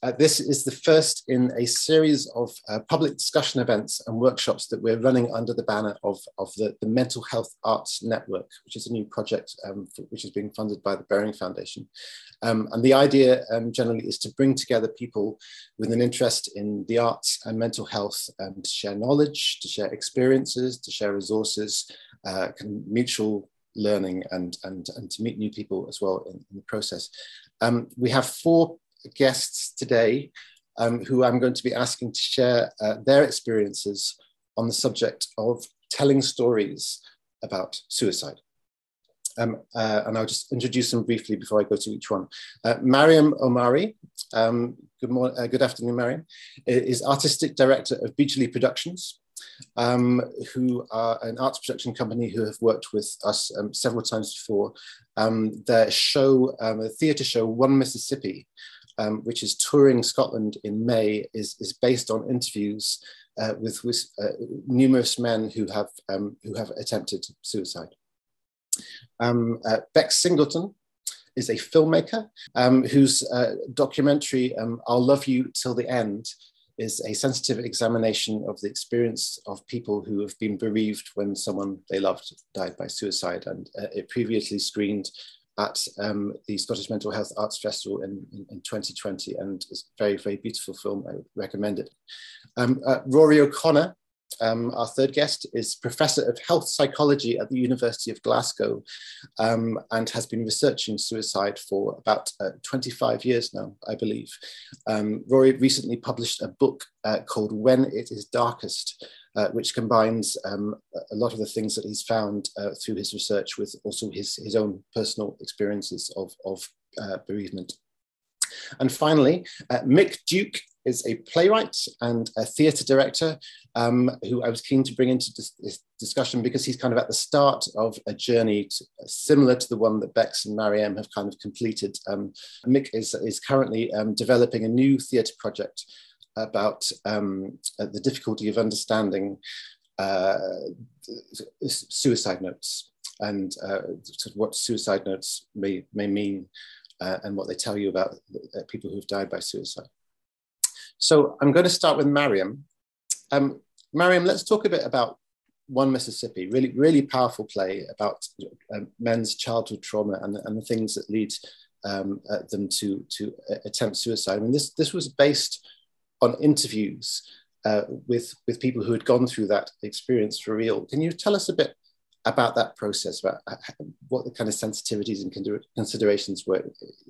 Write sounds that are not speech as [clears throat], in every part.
Uh, this is the first in a series of uh, public discussion events and workshops that we're running under the banner of, of the, the Mental Health Arts Network, which is a new project um, for, which is being funded by the Baring Foundation. Um, and the idea um, generally is to bring together people with an interest in the arts and mental health um, to share knowledge, to share experiences, to share resources, uh, mutual learning and, and, and to meet new people as well in, in the process. Um, we have four guests today um, who I'm going to be asking to share uh, their experiences on the subject of telling stories about suicide. Um, uh, and I'll just introduce them briefly before I go to each one. Uh, Mariam Omari, um, good, morning, uh, good afternoon, Mariam, is Artistic Director of Bijli Productions, um, who are an arts production company who have worked with us um, several times before. Um, their show, um, a theatre show, One Mississippi, um, which is touring Scotland in May, is, is based on interviews uh, with, with uh, numerous men who have, um, who have attempted suicide. Um, uh, Bex Singleton is a filmmaker um, whose uh, documentary, um, I'll Love You Till the End, is a sensitive examination of the experience of people who have been bereaved when someone they loved died by suicide. And uh, it previously screened at um, the Scottish Mental Health Arts Festival in, in, in, 2020 and it's a very, very beautiful film. I would recommend it. Um, uh, Rory O'Connor, um, our third guest, is Professor of Health Psychology at the University of Glasgow um, and has been researching suicide for about uh, 25 years now, I believe. Um, Rory recently published a book uh, called When It Is Darkest, uh, which combines um, a lot of the things that he's found uh, through his research with also his, his own personal experiences of, of uh, bereavement. And finally, uh, Mick Duke is a playwright and a theatre director um, who I was keen to bring into this, this, discussion because he's kind of at the start of a journey to, similar to the one that Bex and Mariam have kind of completed. Um, Mick is, is currently um, developing a new theatre project about um, uh, the difficulty of understanding uh, suicide notes and uh, sort of what suicide notes may, may mean uh, and what they tell you about people who've died by suicide. So I'm going to start with Mariam. Um, Mariam, let's talk a bit about One Mississippi, really, really powerful play about um, men's childhood trauma and, and the things that lead um, uh, them to, to attempt suicide. I mean, this, this was based on interviews uh, with with people who had gone through that experience for real. Can you tell us a bit about that process, about what the kind of sensitivities and considerations were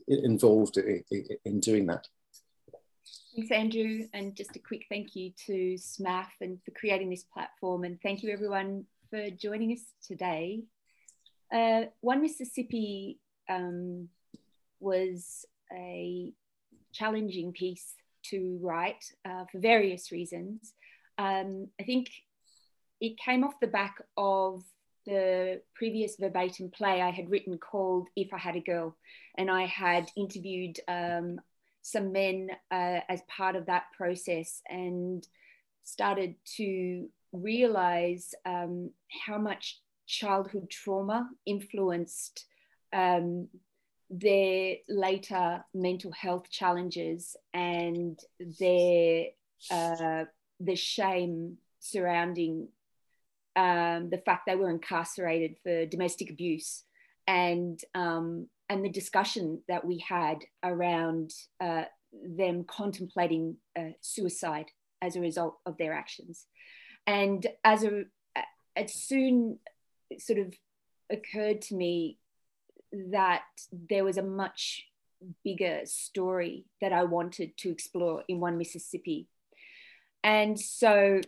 involved in, in doing that? Thanks, Andrew, and just a quick thank you to SMAF and for creating this platform, and thank you everyone for joining us today. Uh, One Mississippi um, was a challenging piece to write uh, for various reasons. Um, I think it came off the back of the previous verbatim play I had written called If I Had a Girl. And I had interviewed um, some men uh, as part of that process and started to realize um, how much childhood trauma influenced um, their later mental health challenges and their uh, the shame surrounding um, the fact they were incarcerated for domestic abuse and um, and the discussion that we had around uh, them contemplating uh, suicide as a result of their actions. And as a it soon sort of occurred to me that there was a much bigger story that I wanted to explore in One Mississippi. And so,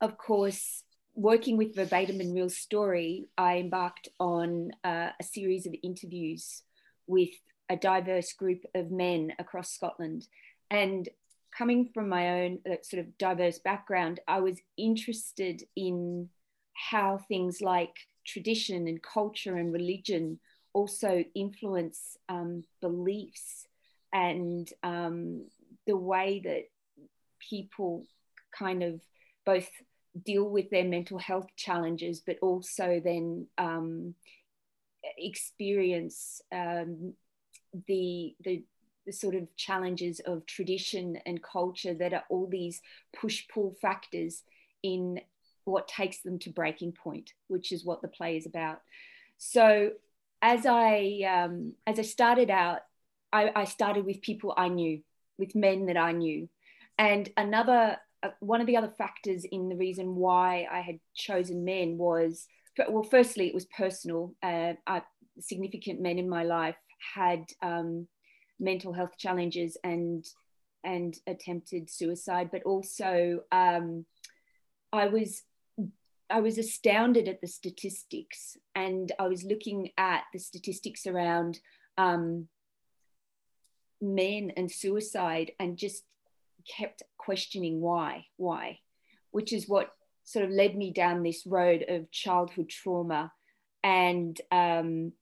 of course, working with Verbatim and Real Story, I embarked on uh, a series of interviews with a diverse group of men across Scotland. And coming from my own uh, sort of diverse background, I was interested in how things like tradition and culture and religion also influence um, beliefs and um, the way that people kind of both deal with their mental health challenges, but also then um, experience um, the the the sort of challenges of tradition and culture that are all these push pull factors in what takes them to breaking point, which is what the play is about. So as I um, as I started out, I, I started with people I knew, with men that I knew, and another uh, one of the other factors in the reason why I had chosen men was well, firstly, it was personal. Uh, I, significant men in my life had um, mental health challenges and and attempted suicide, but also um, I was I was astounded at the statistics, and I was looking at the statistics around um, men and suicide, and just kept questioning why, why, which is what sort of led me down this road of childhood trauma and um,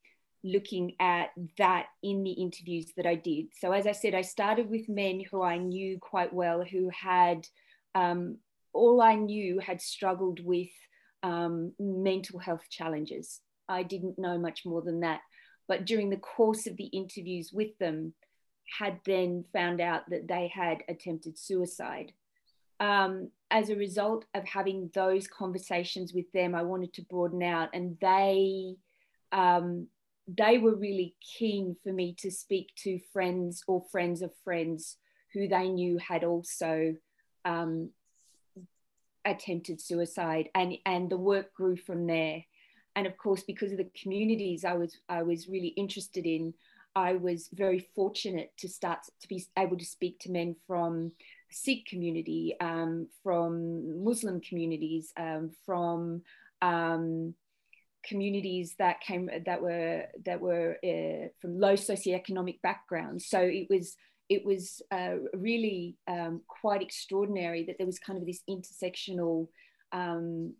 looking at that in the interviews that I did. So, as I said, I started with men who I knew quite well, who had um, all I knew had struggled with um, mental health challenges. I didn't know much more than that. But during the course of the interviews with them, had then found out that they had attempted suicide. Um, as a result of having those conversations with them, I wanted to broaden out, and they um, they were really keen for me to speak to friends or friends of friends who they knew had also um, attempted suicide and and the work grew from there and of course because of the communities i was i was really interested in i was very fortunate to start to be able to speak to men from sikh community um, from muslim communities um, from um, communities that came that were that were uh, from low socioeconomic backgrounds. So it was it was uh, really um, quite extraordinary that there was kind of this intersectional um,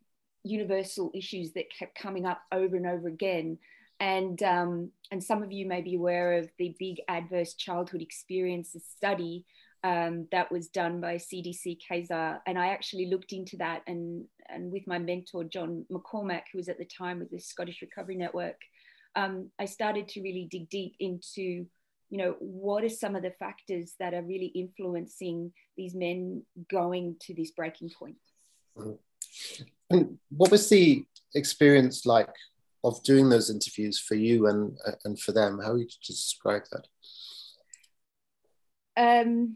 universal issues that kept coming up over and over again. And, um, and some of you may be aware of the big adverse childhood experiences study um, that was done by CDC Kaiser. And I actually looked into that and, and with my mentor, John McCormack, who was at the time with the Scottish Recovery Network, um, I started to really dig deep into, you know, what are some of the factors that are really influencing these men going to this breaking point? And what was the experience like of doing those interviews for you and, and for them? How would you describe that? Um,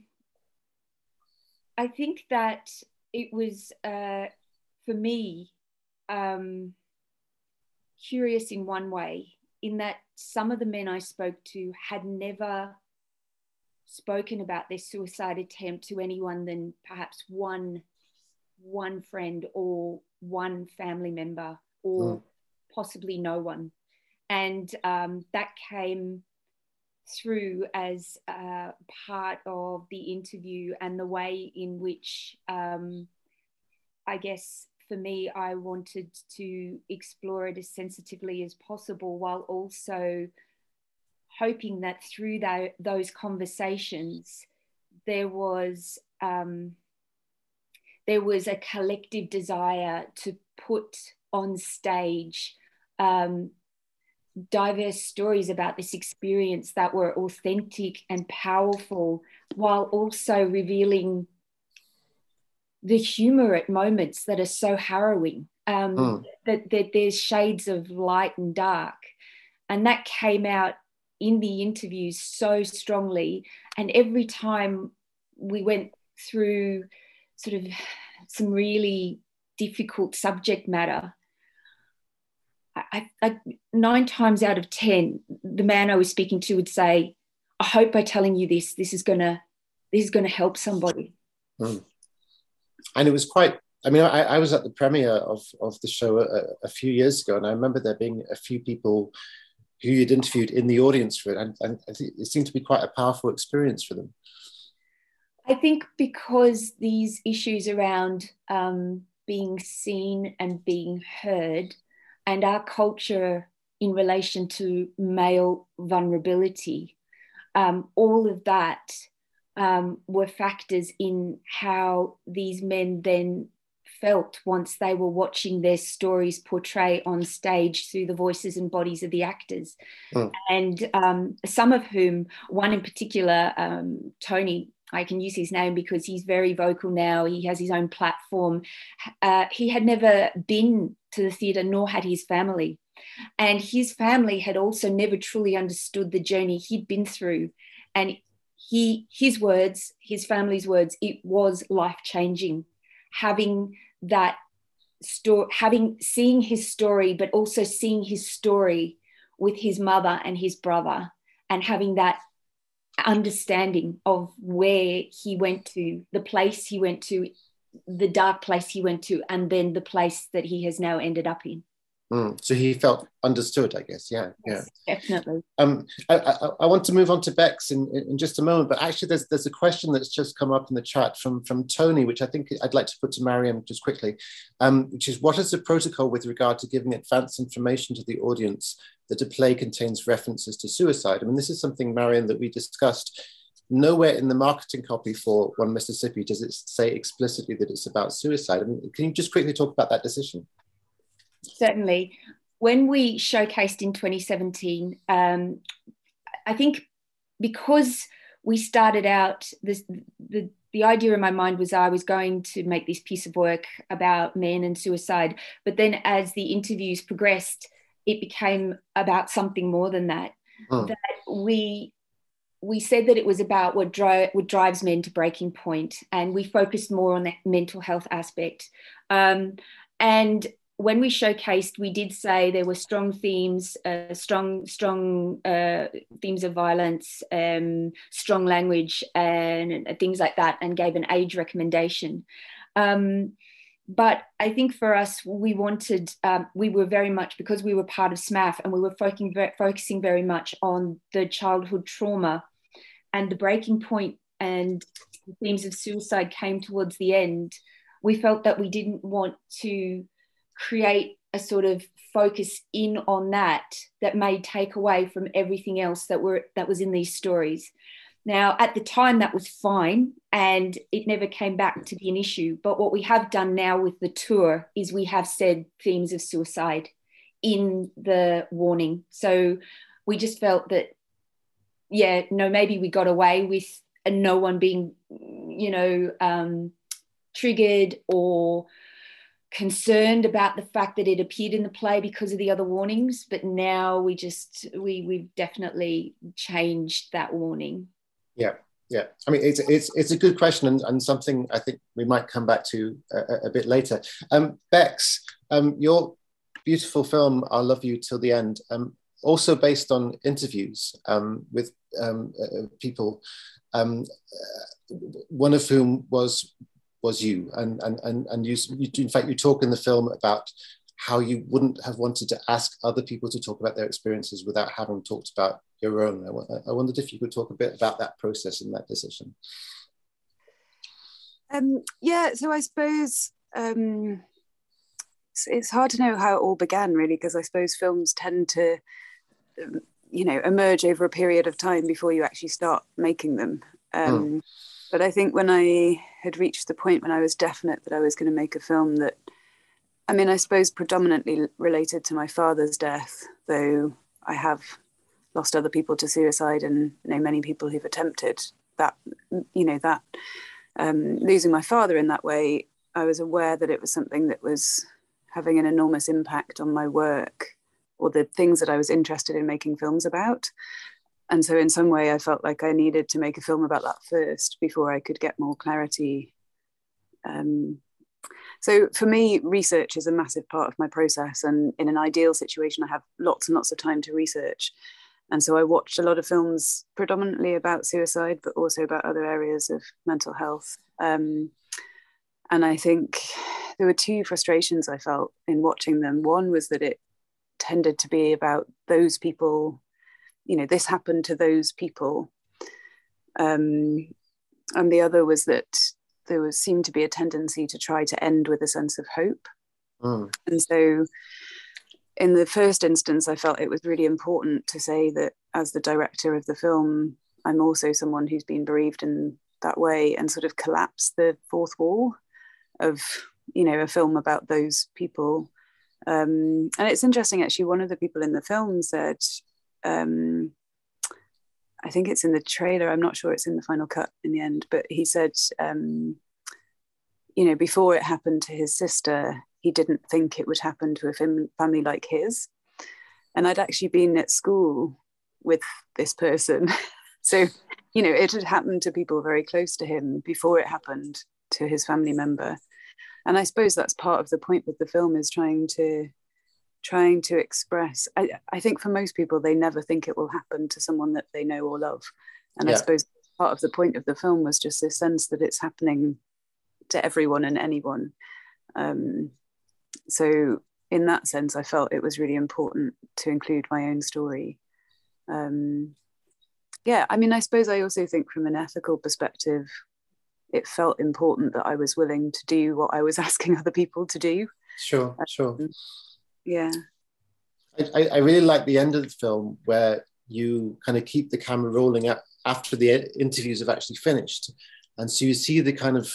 I think that it was uh, for me um, curious in one way, in that some of the men I spoke to had never spoken about their suicide attempt to anyone than perhaps one one friend or one family member or mm. possibly no one and um, that came through as uh, part of the interview and the way in which um, I guess for me, I wanted to explore it as sensitively as possible while also hoping that through that, those conversations, there was um, there was a collective desire to put on stage um, diverse stories about this experience that were authentic and powerful while also revealing the humor at moments that are so harrowing um, mm. that, that there's shades of light and dark and that came out in the interviews so strongly and every time we went through sort of some really difficult subject matter I, I, nine times out of ten, the man I was speaking to would say, "I hope by telling you this, this is gonna, this is gonna help somebody." Mm. And it was quite. I mean, I, I was at the premiere of of the show a, a, few years ago, and I remember there being a few people who you'd interviewed in the audience for it, and, and it seemed to be quite a powerful experience for them. I think because these issues around um, being seen and being heard and our culture in relation to male vulnerability, um, all of that um, were factors in how these men then felt once they were watching their stories portray on stage through the voices and bodies of the actors. Mm. And um, some of whom, one in particular, um, Tony, I can use his name because he's very vocal now. He has his own platform. Uh, he had never been to the theatre, nor had his family. And his family had also never truly understood the journey he'd been through. And he, his words, his family's words, it was life changing. Having that story, having seeing his story, but also seeing his story with his mother and his brother, and having that understanding of where he went to, the place he went to, the dark place he went to, and then the place that he has now ended up in. Mm, so he felt understood, I guess. Yeah, yes, yeah, definitely. Um, I, I, I, want to move on to Bex in, in, just a moment, but actually, there's there's a question that's just come up in the chat from from Tony, which I think I'd like to put to Mariam just quickly, um, which is what is the protocol with regard to giving advance information to the audience that a play contains references to suicide? I mean, this is something, Mariam, that we discussed. Nowhere in the marketing copy for One Mississippi does it say explicitly that it's about suicide. I mean, can you just quickly talk about that decision? Certainly. When we showcased in 2017, um, I think because we started out, this, the, the idea in my mind was I was going to make this piece of work about men and suicide. But then as the interviews progressed, it became about something more than that. Oh. That we we said that it was about what, dri- what drives men to breaking point, and we focused more on the mental health aspect. Um, and when we showcased, we did say there were strong themes, uh, strong, strong uh, themes of violence, um, strong language, and, things like that, and gave an age recommendation. Um, but I think for us, we wanted, um, we were very much because we were part of SMAF, and we were focusing, focusing very much on the childhood trauma, and the breaking point and the themes of suicide came towards the end. We felt that we didn't want to create a sort of focus in on that that may take away from everything else that were that was in these stories. Now at the time that was fine and it never came back to be an issue. But what we have done now with the tour is we have said themes of suicide in the warning. So we just felt that yeah no maybe we got away with no one being you know um, triggered or concerned about the fact that it appeared in the play because of the other warnings but now we just we we've definitely changed that warning. Yeah yeah. I mean it's it's it's a good question and, and something i think we might come back to a, a bit later. Um bex um your beautiful film i'll love you till the end um also based on interviews um with um uh, people um uh, one of whom was was you. And, and, and, and you, you, in fact, you talk in the film about how you wouldn't have wanted to ask other people to talk about their experiences without having talked about your own. I, I wondered if you could talk a bit about that process and that decision. Um, yeah, so I suppose um, it's, it's, hard to know how it all began, really, because I suppose films tend to, um, you know, emerge over a period of time before you actually start making them. Um, mm. But I think when I had reached the point when I was definite that I was going to make a film that, I mean, I suppose predominantly related to my father's death, though I have lost other people to suicide and know many people who've attempted that, you know, that um, losing my father in that way, I was aware that it was something that was having an enormous impact on my work or the things that I was interested in making films about and so in some way i felt like i needed to make a film about that first before i could get more clarity. Um, so for me research is a massive part of my process. And in an ideal situation i have lots and lots of time to research. And so i watched a lot of films predominantly about suicide but also about other areas of mental health. Um, and i think there were two frustrations i felt in watching them. One was that it tended to be about those people you know this happened to those people. Um, and the other was that there was seemed to be a tendency to try to end with a sense of hope. Mm. and so in the first instance i felt it was really important to say that as the director of the film i'm also someone who's been bereaved in that way and sort of collapse the fourth wall of you know a film about those people. Um, and it's interesting actually one of the people in the film said um, i think it's in the trailer. I'm not sure it's in the final cut in the end but he said um, you know before it happened to his sister he didn't think it would happen to a family like his. And i'd actually been at school with this person. [laughs] So you know it had happened to people very close to him before it happened to his family member. And i suppose that's part of the point with the film is trying to trying to express I, I think for most people they never think it will happen to someone that they know or love and yeah. i suppose part of the point of the film was just this sense that it's happening to everyone and anyone um, so in that sense i felt it was really important to include my own story um, yeah i mean i suppose i also think from an ethical perspective it felt important that I was willing to do what I was [laughs] asking other people to do. Sure, sure. Yeah. I, I really like the end of the film where you kind of keep the camera rolling after the interviews have actually finished. And so you see the kind of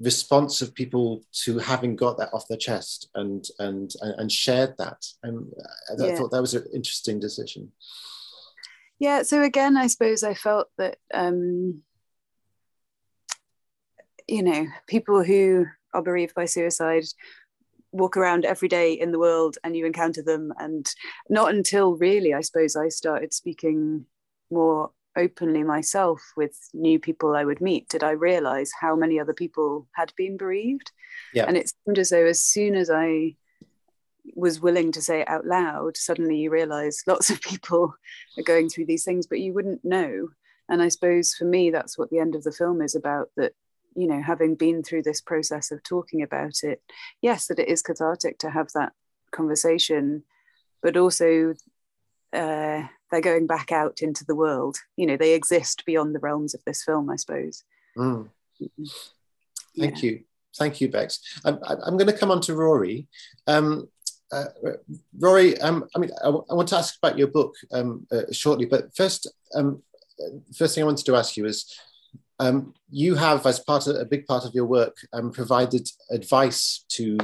response of people to having got that off their chest and and and shared that. And I yeah. thought that was an interesting decision. Yeah. So again, I suppose I felt that um, you know, people who are bereaved by suicide walk around every day in the world and you encounter them. And not until really, I suppose, I started speaking more openly myself with new people I would meet did I realize how many other people had been bereaved. Yeah. And it seemed as though as soon as I was willing to say it out loud, suddenly you realize lots of people are going through these things, but you wouldn't know. And I suppose for me, that's what the end of the film is about that you know, having been through this process of talking about it, yes, that it is cathartic to have that conversation, but also uh, they're going back out into the world. You know, they exist beyond the realms of this film, I suppose. Mm. Thank yeah. you. Thank you, Bex. I'm, I'm going to come on to Rory. Um, uh, Rory, um, I mean, I, I, want to ask about your book um, uh, shortly, but first, um, first thing I wanted to ask you is um, you have, as part of a big part of your work, um, provided advice to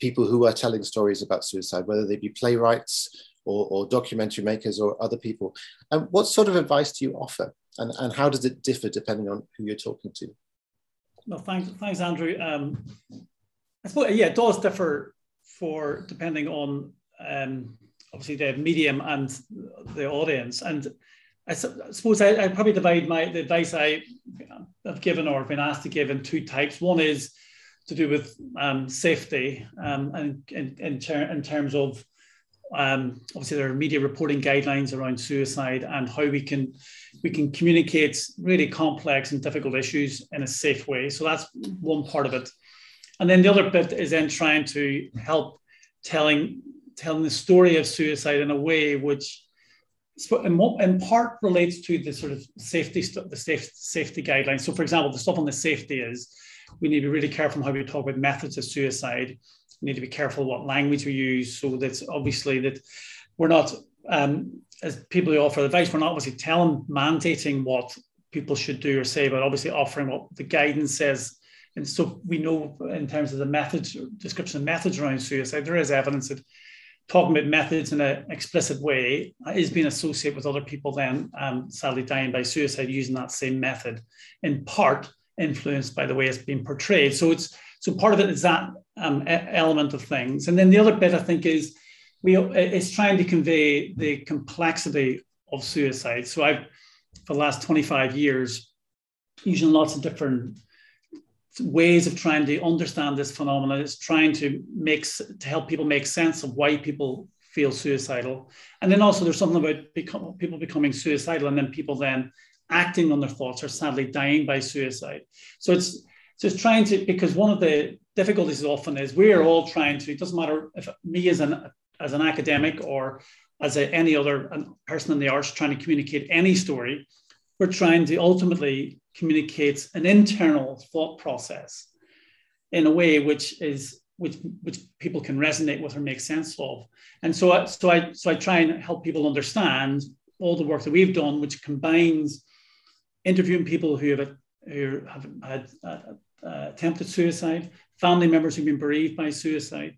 people who are telling stories about suicide, whether they be playwrights or, or documentary makers or other people. And um, what sort of advice do you offer, and, and how does it differ depending on who you're talking to? Well, thanks, thanks, Andrew. Um, I suppose yeah, it does differ for depending on um, obviously the medium and the audience, and I suppose I, I probably divide my the advice I have given or been asked to give in two types. One is to do with um, safety um, and ter- in, terms of um, obviously there are media reporting guidelines around suicide and how we can we can communicate really complex and difficult issues in a safe way. So that's one part of it. And then the other bit is then trying to help telling telling the story of suicide in a way which in part relates to the sort of safety the safe, safety guidelines. So, for example, the stuff on the safety is we need to be really careful how we talk about methods of suicide. We need to be careful what language we use, so that obviously that we're not um, as people who offer advice, we're not obviously telling mandating what people should do or say, but obviously offering what the guidance says. And so we know in terms of the methods description of methods around suicide, there is evidence that talking about methods in an explicit way is being associated with other people then um, sadly dying by suicide using that same method, in part influenced by the way it's being portrayed. So it's so part of it is that um, element of things, and then the other bit I think is we it's trying to convey the complexity of suicide. So I've for the last 25 years using lots of different ways of trying to understand this phenomenon. It's trying to make to help people make sense of why people feel suicidal, and then also there's something about become, people becoming suicidal, and then people then acting on their thoughts or sadly dying by suicide. So it's so it's trying to because one of the difficulties often is we are all trying to. It doesn't matter if me as an as an academic or as a, any other person in the arts trying to communicate any story. We're trying to ultimately communicates an internal thought process in a way which is which which people can resonate with or make sense of. And so I, so I so I try and help people understand all the work that we've done, which combines interviewing people who have who have had uh, uh, attempted suicide, family members who've been bereaved by suicide,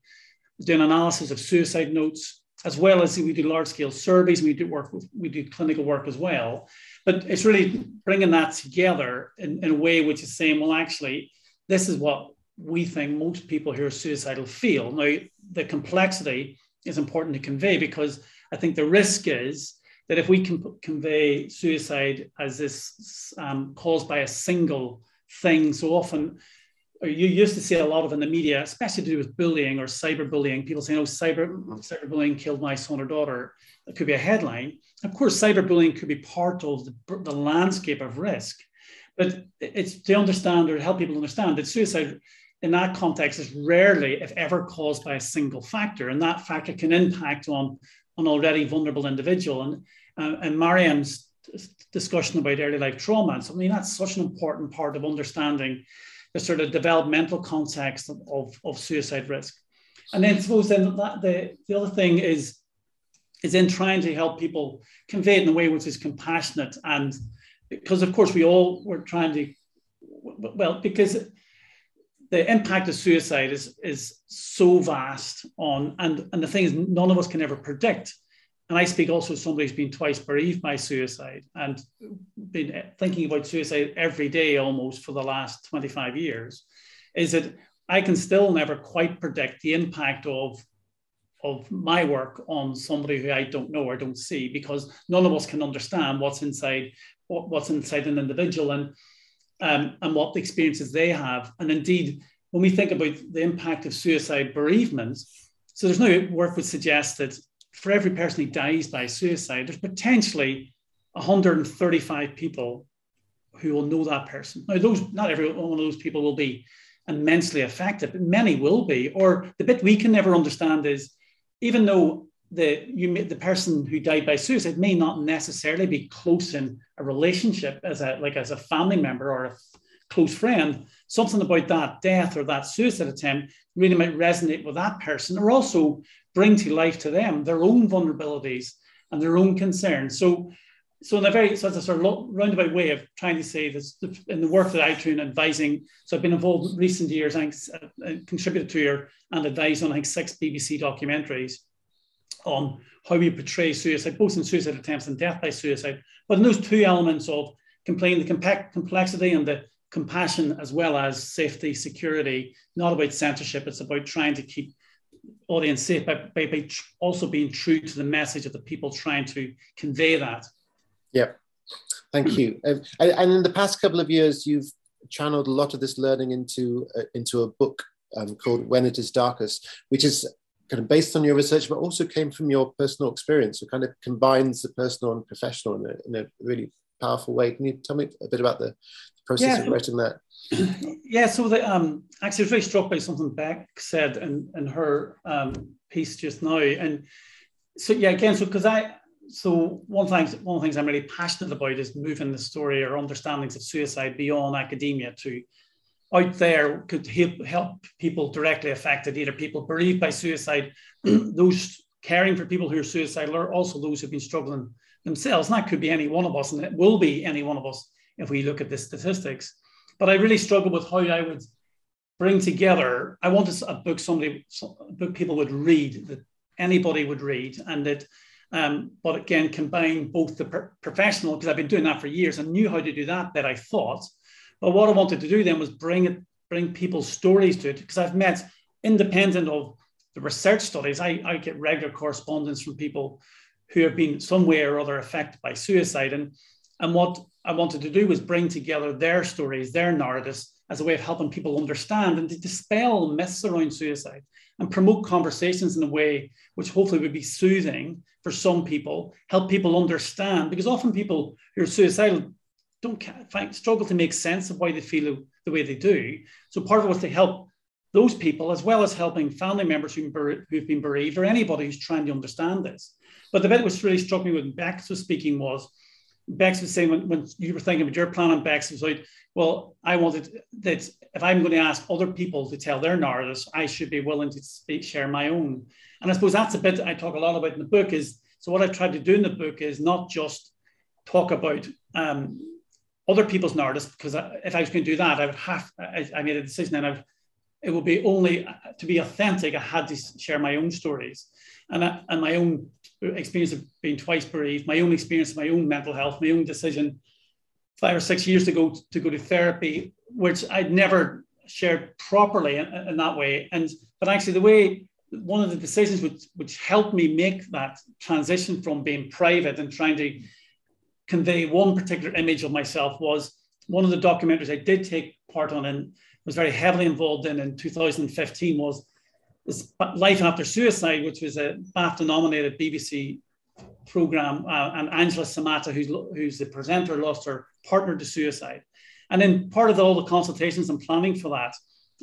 doing analysis of suicide notes, as well as we do large scale surveys, we do work, with, we do clinical work as well. But it's really bringing that together in, in a way which is saying, well, actually, this is what we think most people who are suicidal feel. Now, the complexity is important to convey because I think the risk is that if we can convey suicide as this um, caused by a single thing, so often you used to see a lot of in the media, especially to do with bullying or cyberbullying, people saying, oh, cyber, cyberbullying killed my son or daughter. That could be a headline. Of course, cyberbullying could be part of the, the landscape of risk, but it's to understand or help people understand that suicide in that context is rarely, if ever, caused by a single factor. And that factor can impact on an already vulnerable individual. And, uh, and Mariam's discussion about early life trauma, I mean, that's such an important part of understanding the sort of developmental context of, of, of suicide risk. And then suppose then that, the, the other thing is, is in trying to help people convey it in a way which is compassionate. And because of course we all were trying to, well, because the impact of suicide is, is so vast on, and, and the thing is none of us can ever predict and I speak also as somebody who's been twice bereaved by suicide and been thinking about suicide every day almost for the last 25 years, is that I can still never quite predict the impact of, of my work on somebody who I don't know or don't see, because none of us can understand what's inside what, what's inside an individual and um, and what the experiences they have. And indeed, when we think about the impact of suicide bereavement, so there's no work would suggest that for every person who dies by suicide, there's potentially 135 people who will know that person. Now, those not every one of those people will be immensely affected, but many will be. Or the bit we can never understand is, even though the you the person who died by suicide may not necessarily be close in a relationship as a like as a family member or a close friend, something about that death or that suicide attempt really might resonate with that person, or also bring to life to them their own vulnerabilities and their own concerns. So, so in a very so it's a sort of roundabout way of trying to say this in the work that I do in advising. So I've been involved in recent years. I uh, contributed to your and advised on I think six BBC documentaries on how we portray suicide, both in suicide attempts and death by suicide. But in those two elements of complaining the complexity and the compassion as well as safety, security, not about censorship. It's about trying to keep audience safe by, by, by also being true to the message of the people trying to convey that. Yeah, thank you. [clears throat] Um, and in the past couple of years, you've channeled a lot of this learning into uh, into a book um, called When It Is Darkest, which is kind of based on your research, but also came from your personal experience. It kind of combines the personal and professional in a, in a really powerful way. Can you tell me a bit about the process yeah. of writing that? [clears throat] Yeah, so the, um, actually, I was very struck by something Beck said in, in her um, piece just now. And so, yeah, again, so because I, so one thing, one of the things I'm really passionate about is moving the story or understandings of suicide beyond academia to out there could help, help people directly affected, either people bereaved by suicide, [clears throat] those caring for people who are suicidal, or also those who've been struggling themselves. And that could be any one of us, and it will be any one of us if we look at the statistics. But I really struggle with how I would bring together. I wanted a book somebody, a book people would read that anybody would read, and that. Um, but again, combine both the per- professional because I've been doing that for years and knew how to do that. That I thought, but what I wanted to do then was bring it, bring people's stories to it because I've met, independent of the research studies, I, I get regular correspondence from people who have been some way or other affected by suicide. And, and what I wanted to do was bring together their stories, their narratives, as a way of helping people understand and to dispel myths around suicide and promote conversations in a way which hopefully would be soothing for some people, help people understand, because often people who are suicidal don't find, struggle to make sense of why they feel the way they do. So part of it was to help those people, as well as helping family members who've been bereaved or anybody who's trying to understand this. But the bit which really struck me when Bex was speaking was Bex was saying when, when you were thinking about your plan on Bex was like, well, I wanted that if I'm going to ask other people to tell their narratives, I should be willing to speak, share my own. And I suppose that's a bit I talk a lot about in the book is so what I tried to do in the book is not just talk about um, other people's narratives because if I was going to do that, I would have. I, I made a decision, and I, it would be only to be authentic. I had to share my own stories, and I, and my own experience of being twice bereaved, my own experience my own mental health, my own decision five or six years ago to go to therapy, which I'd never shared properly in, in that way. And but actually, the way one of the decisions which which helped me make that transition from being private and trying to convey one particular image of myself was one of the documentaries I did take part on and was very heavily involved in in 2015 was this Life After Suicide, which was a BAFTA nominated BBC program. Uh, and Angela Samata, who's, who's the presenter, lost her partner to suicide. And then part of all the consultations and planning for that,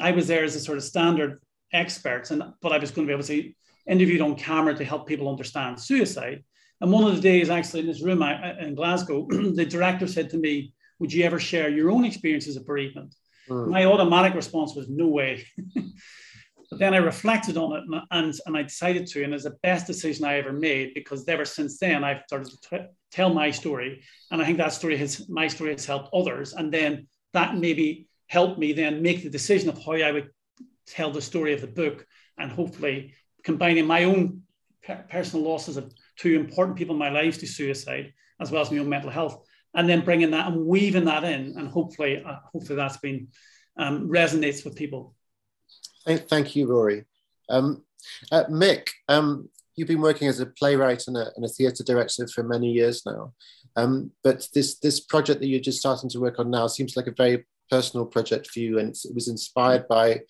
I was there as a sort of standard expert, and but I was going to be able to interviewed on camera to help people understand suicide. And one of the days, actually, in this room I, in Glasgow, [clears throat] the director said to me, Would you ever share your own experiences of bereavement? Mm. My automatic response was, No way. [laughs] but then I reflected on it and, and, and, I decided to, and it's the best decision I ever made because ever since then I've started to t- tell my story. And I think that story has, my story has helped others. And then that maybe helped me then make the decision of how I would tell the story of the book and hopefully combining my own personal losses of two important people in my life to suicide, as well as my own mental health, and then bringing that and weaving that in, and hopefully, uh, hopefully that's been um, resonates with people. Thank, thank you, Rory. Um, uh, Mick, um, you've been working as a playwright and a, a theatre director for many years now, um, but this this project that you're just starting to work on now seems like a very personal project for you, and it was inspired by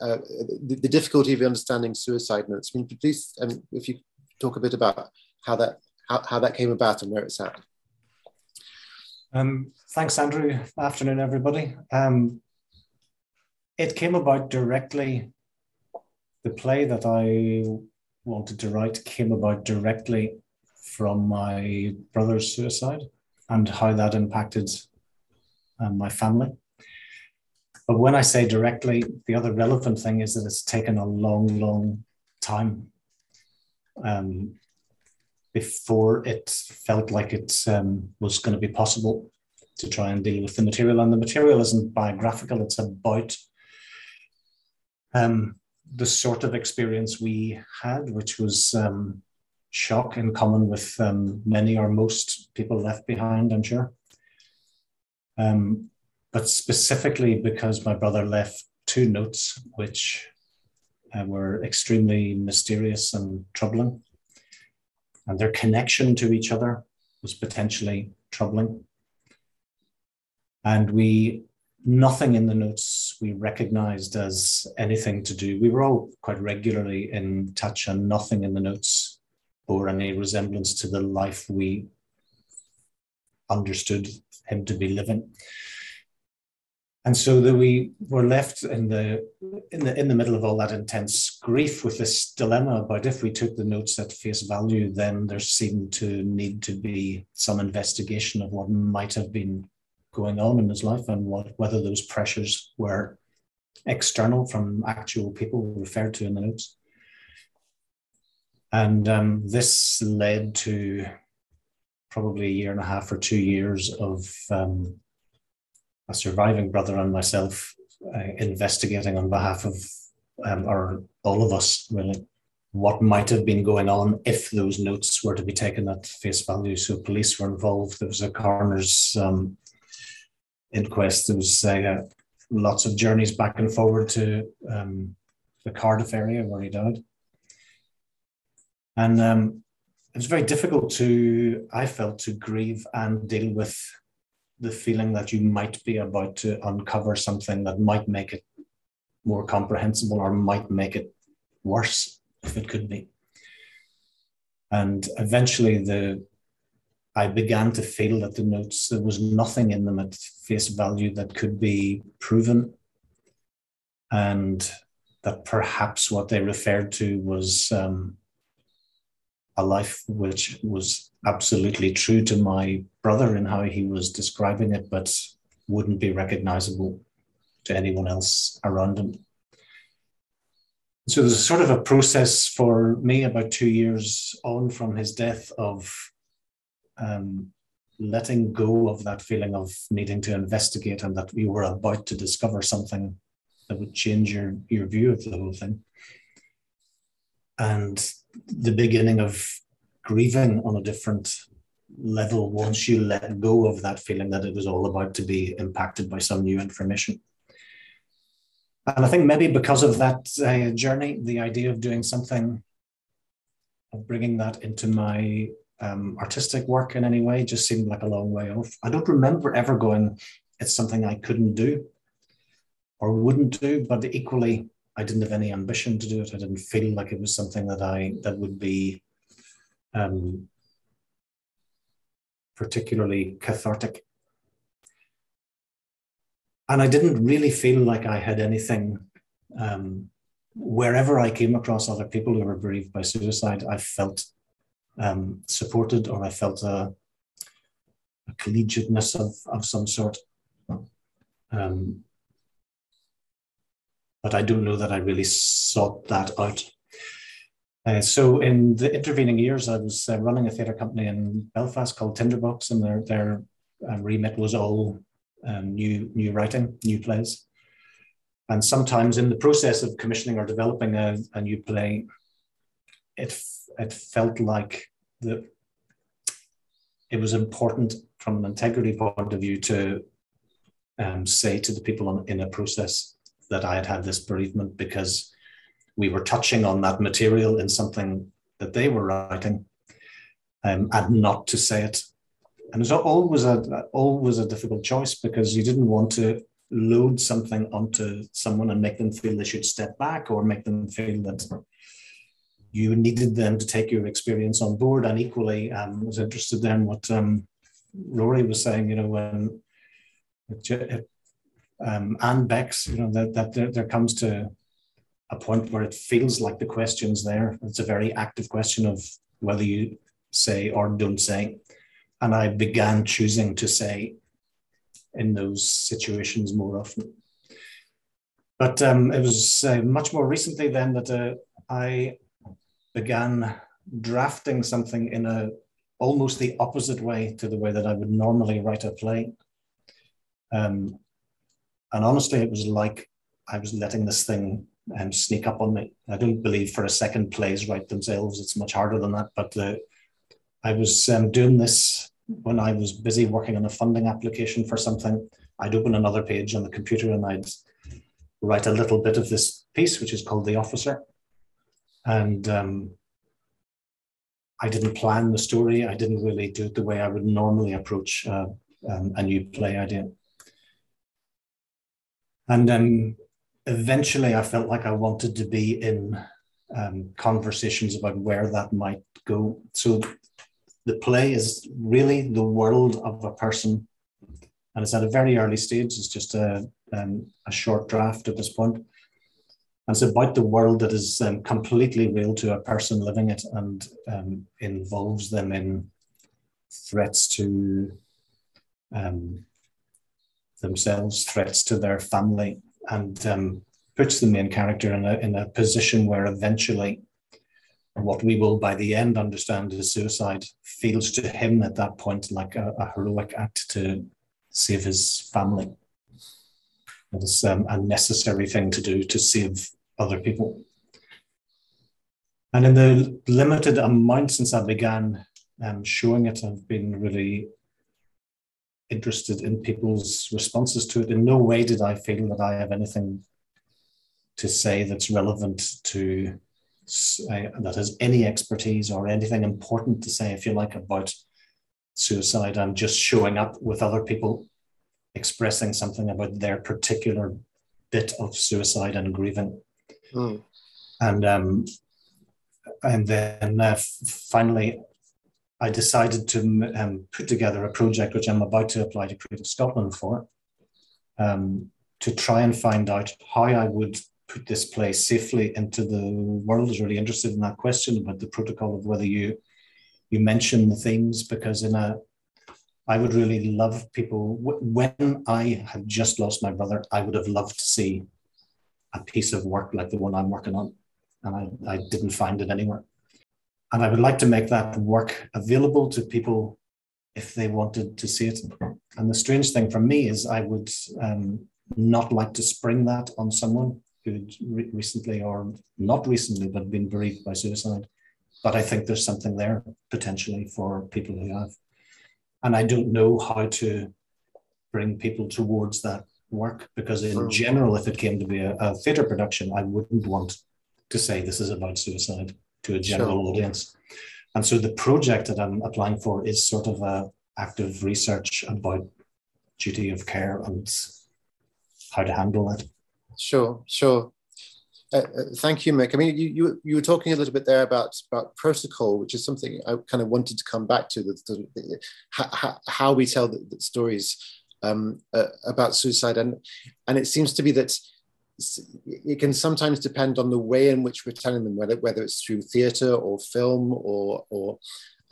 uh, the, the, difficulty of understanding suicide notes. Please, um, if you talk a bit about how that how, how that came about and where it's at. Um, thanks, Andrew. Afternoon, everybody. Um, it came about directly. The play that I wanted to write came about directly from my brother's suicide and how that impacted um, my family. But when I say directly, the other relevant thing is that it's taken a long, long time um, before it felt like it um, was going to be possible to try and deal with the material. And the material isn't biographical, it's about um, the sort of experience we had, which was um, shock in common with um, many or most people left behind, I'm sure. Um, but specifically because my brother left two notes which uh, were extremely mysterious and troubling. And their connection to each other was potentially troubling. And we, nothing in the notes we recognized as anything to do. We were all quite regularly in touch, and nothing in the notes bore any resemblance to the life we understood him to be living and so that we were left in the in the in the middle of all that intense grief with this dilemma about if we took the notes at face value then there seemed to need to be some investigation of what might have been going on in his life and what whether those pressures were external from actual people referred to in the notes and um, this led to probably a year and a half or two years of um, a surviving brother and myself uh, investigating on behalf of um, or all of us really what might have been going on if those notes were to be taken at face value. So police were involved. There was a coroner's um, inquest. There was uh, lots of journeys back and forward to um, the Cardiff area where he died. And um, it was very difficult to, I felt, to grieve and deal with the feeling that you might be about to uncover something that might make it more comprehensible or might make it worse if it could be. And eventually the I began to feel that the notes, there was nothing in them at face value that could be proven. And that perhaps what they referred to was um, a life which was absolutely true to my brother in how he was describing it, but wouldn't be recognizable to anyone else around him. So there's sort of a process for me about two years on from his death of um, letting go of that feeling of needing to investigate and that you were about to discover something that would change your, your view of the whole thing. And the beginning of grieving on a different level once you let go of that feeling that it was all about to be impacted by some new information. And I think maybe because of that uh, journey, the idea of doing something, of bringing that into my um, artistic work in any way just seemed like a long way off. I don't remember ever going, it's something I couldn't do or wouldn't do, but equally, I didn't have any ambition to do it. I didn't feel like it was something that I that would be um, particularly cathartic. And I didn't really feel like I had anything. Um, wherever I came across other people who were bereaved by suicide, I felt um, supported or I felt a, a collegiateness of, of some sort. Um, but I don't know that I really sought that out. Uh, so in the intervening years, I was uh, running a theatre company in Belfast called Tinderbox, and their their um, remit was all um, new new writing, new plays. And sometimes in the process of commissioning or developing a, a new play, it it felt like the it was important from an integrity point of view to um, say to the people on, in a process that I had had this bereavement because we were touching on that material in something that they were writing um, and not to say it. And it was always a always a difficult choice because you didn't want to load something onto someone and make them feel they should step back or make them feel that you needed them to take your experience on board. And equally, um, was interested in what um, Rory was saying. You know, when um, and Bex, you know, that that there, there comes to a point where it feels like the question's there. It's a very active question of whether you say or don't say. And I began choosing to say in those situations more often. But um, it was uh, much more recently then that uh, I began drafting something in a almost the opposite way to the way that I would normally write a play. Um, and honestly, it was like I was letting this thing um, sneak up on me. I don't believe for a second plays write themselves. It's much harder than that. But uh, I was um, doing this when I was busy working on a funding application for something. I'd open another page on the computer and I'd write a little bit of this piece, which is called The Officer. And um, I didn't plan the story. I didn't really do it the way I would normally approach uh, um, a new play idea. And then eventually I felt like I wanted to be in um, conversations about where that might go. So the play is really the world of a person, and it's at a very early stage. It's just a, um, a short draft at this point. And it's about the world that is um, completely real to a person living it and um, involves them in threats to um, themselves, threats to their family, and um, puts the main character in a, in a position where eventually what we will by the end understand is suicide feels to him at that point like a, a heroic act to save his family. It is um, a necessary thing to do to save other people. And in the limited amount since I began um, showing it, I've been really interested in people's responses to it. In no way did I feel that I have anything to say that's relevant to uh, that has any expertise or anything important to say, if you like, about suicide. I'm just showing up with other people expressing something about their particular bit of suicide and grieving. Mm. And um, and then uh, finally, I decided to um, put together a project which I'm about to apply to Creative Scotland for, um, to try and find out how I would put this play safely into the world. Is really interested in that question about the protocol of whether you you mention the themes because in a I would really love people when I had just lost my brother. I would have loved to see a piece of work like the one I'm working on, and I, I didn't find it anywhere. And I would like to make that work available to people if they wanted to see it. And the strange thing for me is I would um, not like to spring that on someone who re- recently or not recently, but been bereaved by suicide. But I think there's something there potentially for people who have. And I don't know how to bring people towards that work because, in general, if it came to be a, a theatre production, I wouldn't want to say this is about suicide to a general sure. audience. And so the project that I'm applying for is sort of a active research about duty of care and how to handle it. Sure, sure. Uh, uh, thank you, Mick. I mean, you, you you were talking a little bit there about about protocol, which is something I kind of wanted to come back to. The, the, the how, how, we tell the, the stories um, uh, about suicide, and and it seems to be that it can sometimes depend on the way in which we're telling them, whether whether it's through theatre or film or or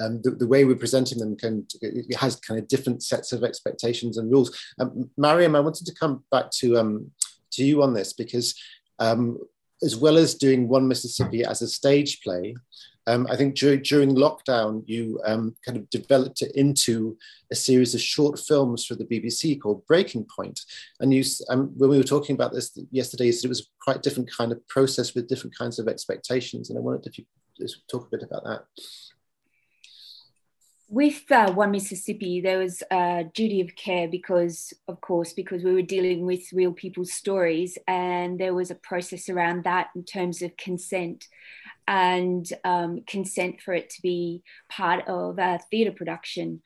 um, the, the, way we're presenting them can it has kind of different sets of expectations and rules. Um, Mariam, I wanted to come back to um, to you on this because um, as well as doing One Mississippi as a stage play, um, I think dur- during lockdown, you um, kind of developed it into a series of short films for the BBC called Breaking Point. And you, um, when we were talking about this yesterday, you said it was quite different kind of process with different kinds of expectations. And I wondered if you just talk a bit about that with uh, One Mississippi, there was a duty of care because, of course, because we were dealing with real people's stories, and there was a process around that in terms of consent and um, consent for it to be part of a theatre production.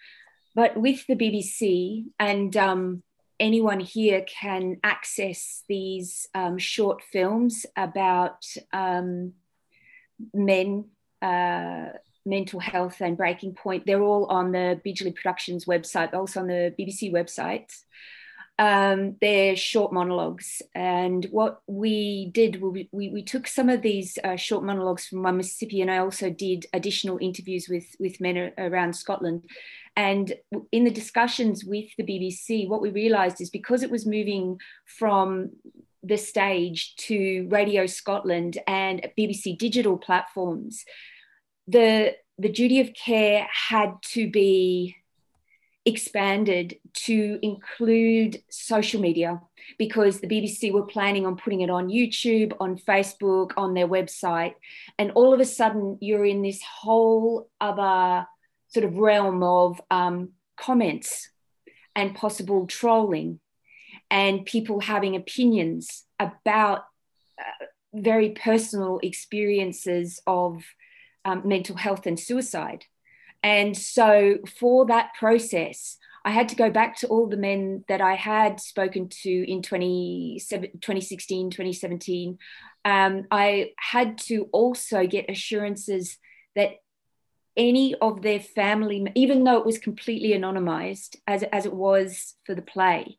But with the BBC, and um, anyone here can access these um, short films about um, men. Uh, mental health and breaking point. They're all on the Bijli productions website also on the bbc website. Um, they're short monologues. And what we did we, we, we took some of these uh, short monologues from one mississippi and i also did additional interviews with with men around scotland. And in the discussions with the bbc what we realized is because it was moving from the stage to radio scotland and bbc digital platforms the the duty of care had to be expanded to include social media because the BBC were planning on putting it on YouTube, on Facebook, on their website. And all of a sudden, you're in this whole other sort of realm of um, comments and possible trolling and people having opinions about uh, very personal experiences of um, mental health and suicide. And so for that process, I had to go back to all the men that I had spoken to in 2016, 2017. Um, I had to also get assurances that any of their family, even though it was completely anonymized as, as it was for the play,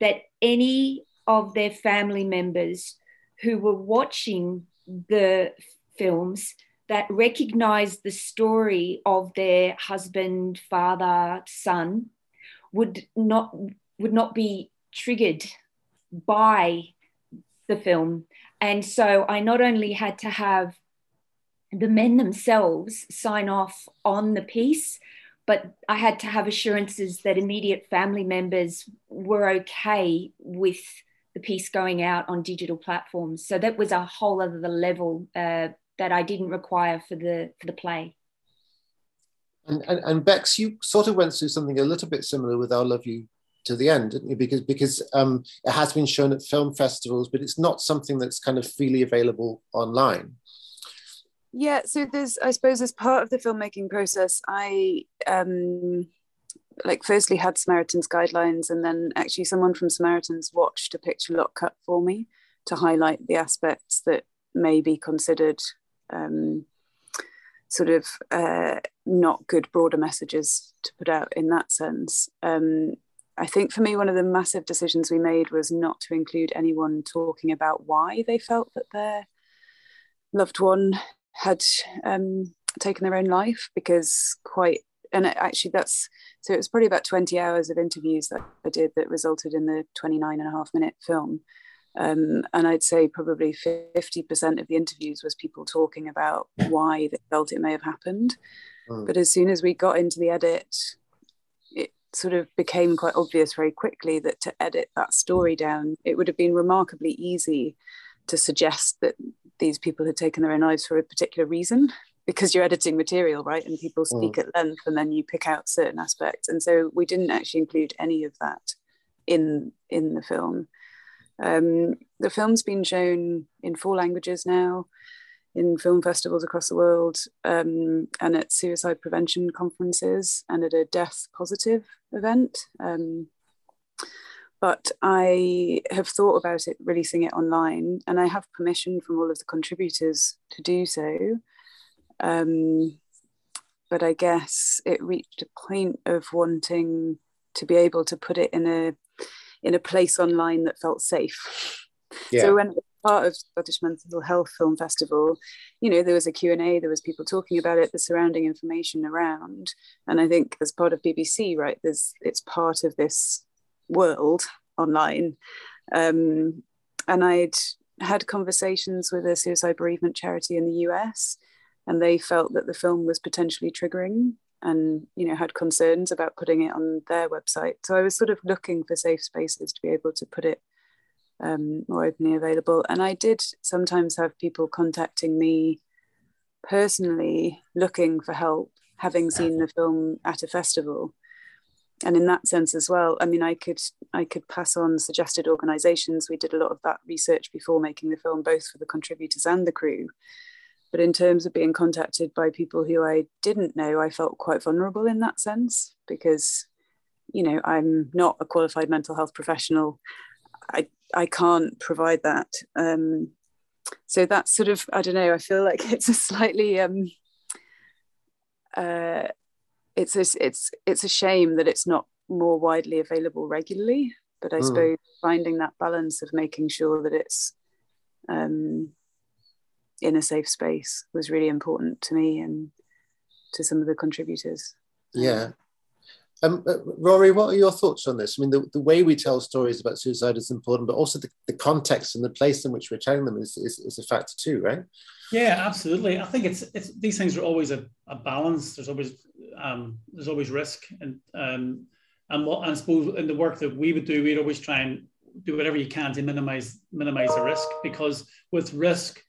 that any of their family members who were watching the films that recognize the story of their husband, father, son would not would not be triggered by the film. And so I not only had to have the men themselves sign off on the piece, but I had to have assurances that immediate family members were okay with the piece going out on digital platforms. So that was a whole other level uh, that I didn't require for the for the play. And, and, and Bex, you sort of went through something a little bit similar with I'll Love You to the end, didn't you? Because because um, it has been shown at film festivals, but it's not something that's kind of freely available online. Yeah, so there's I suppose as part of the filmmaking process, I um, like firstly had Samaritan's guidelines, and then actually someone from Samaritans watched a picture lock cut for me to highlight the aspects that may be considered um, sort of uh, not good broader messages to put out in that sense. Um, I think for me, one of the massive decisions we made was not to include anyone talking about why they felt that their loved one had um, taken their own life, because quite, and actually that's, so it was probably about 20 hours of interviews that I did that resulted in the 29 and a half minute film. Um, and I'd say probably 50% of the interviews was people talking about why they felt it may have happened. Mm. But as soon as we got into the edit, it sort of became quite obvious very quickly that to edit that story down, it would have been remarkably easy to suggest that these people had taken their own lives for a particular reason because you're editing material, right? And people mm. speak mm. at length and then you pick out certain aspects. And so we didn't actually include any of that in in the film. Um, the film's been shown in four languages now in film festivals across the world um, and at suicide prevention conferences and at a death positive event. Um, but I have thought about it releasing it online and I have permission from all of the contributors to do so. Um, but I guess it reached a point of wanting to be able to put it in a in a place online that felt safe. Yeah. So when part of Scottish Mental Health Film Festival, you know, there was a Q&A, there was people talking about it, the surrounding information around. And I think as part of BBC, right, there's it's part of this world online. Um, and I'd had conversations with a suicide bereavement charity in the US, and they felt that the film was potentially triggering and you know had concerns about putting it on their website so i was sort of looking for safe spaces to be able to put it um, more openly available. And I did sometimes have people contacting me personally looking for help, having seen the film at a festival. And in that sense as well, I mean, I could I could pass on suggested organisations. We did a lot of that research before making the film, both for the contributors and the crew. But in terms of being contacted by people who I didn't know, I felt quite vulnerable in that sense because, you know, I'm not a qualified mental health professional. I I can't provide that. Um, so that's sort of I don't know. I feel like [laughs] it's a slightly um, uh, it's a, it's it's a shame that it's not more widely available regularly. But I mm. suppose finding that balance of making sure that it's um, in a safe space was really important to me and to some of the contributors. Yeah, um, uh, Rory, what are your thoughts on this? I mean, the, the way we tell stories about suicide is important, but also the, the context and the place in which we're telling them is, is, is a factor too, right? Yeah, absolutely. I think it's it's these things are always a, a balance. There's always um, there's always risk, and um, and what and I suppose in the work that we would do, we'd always try and do whatever you can to minimize minimize the risk because with risk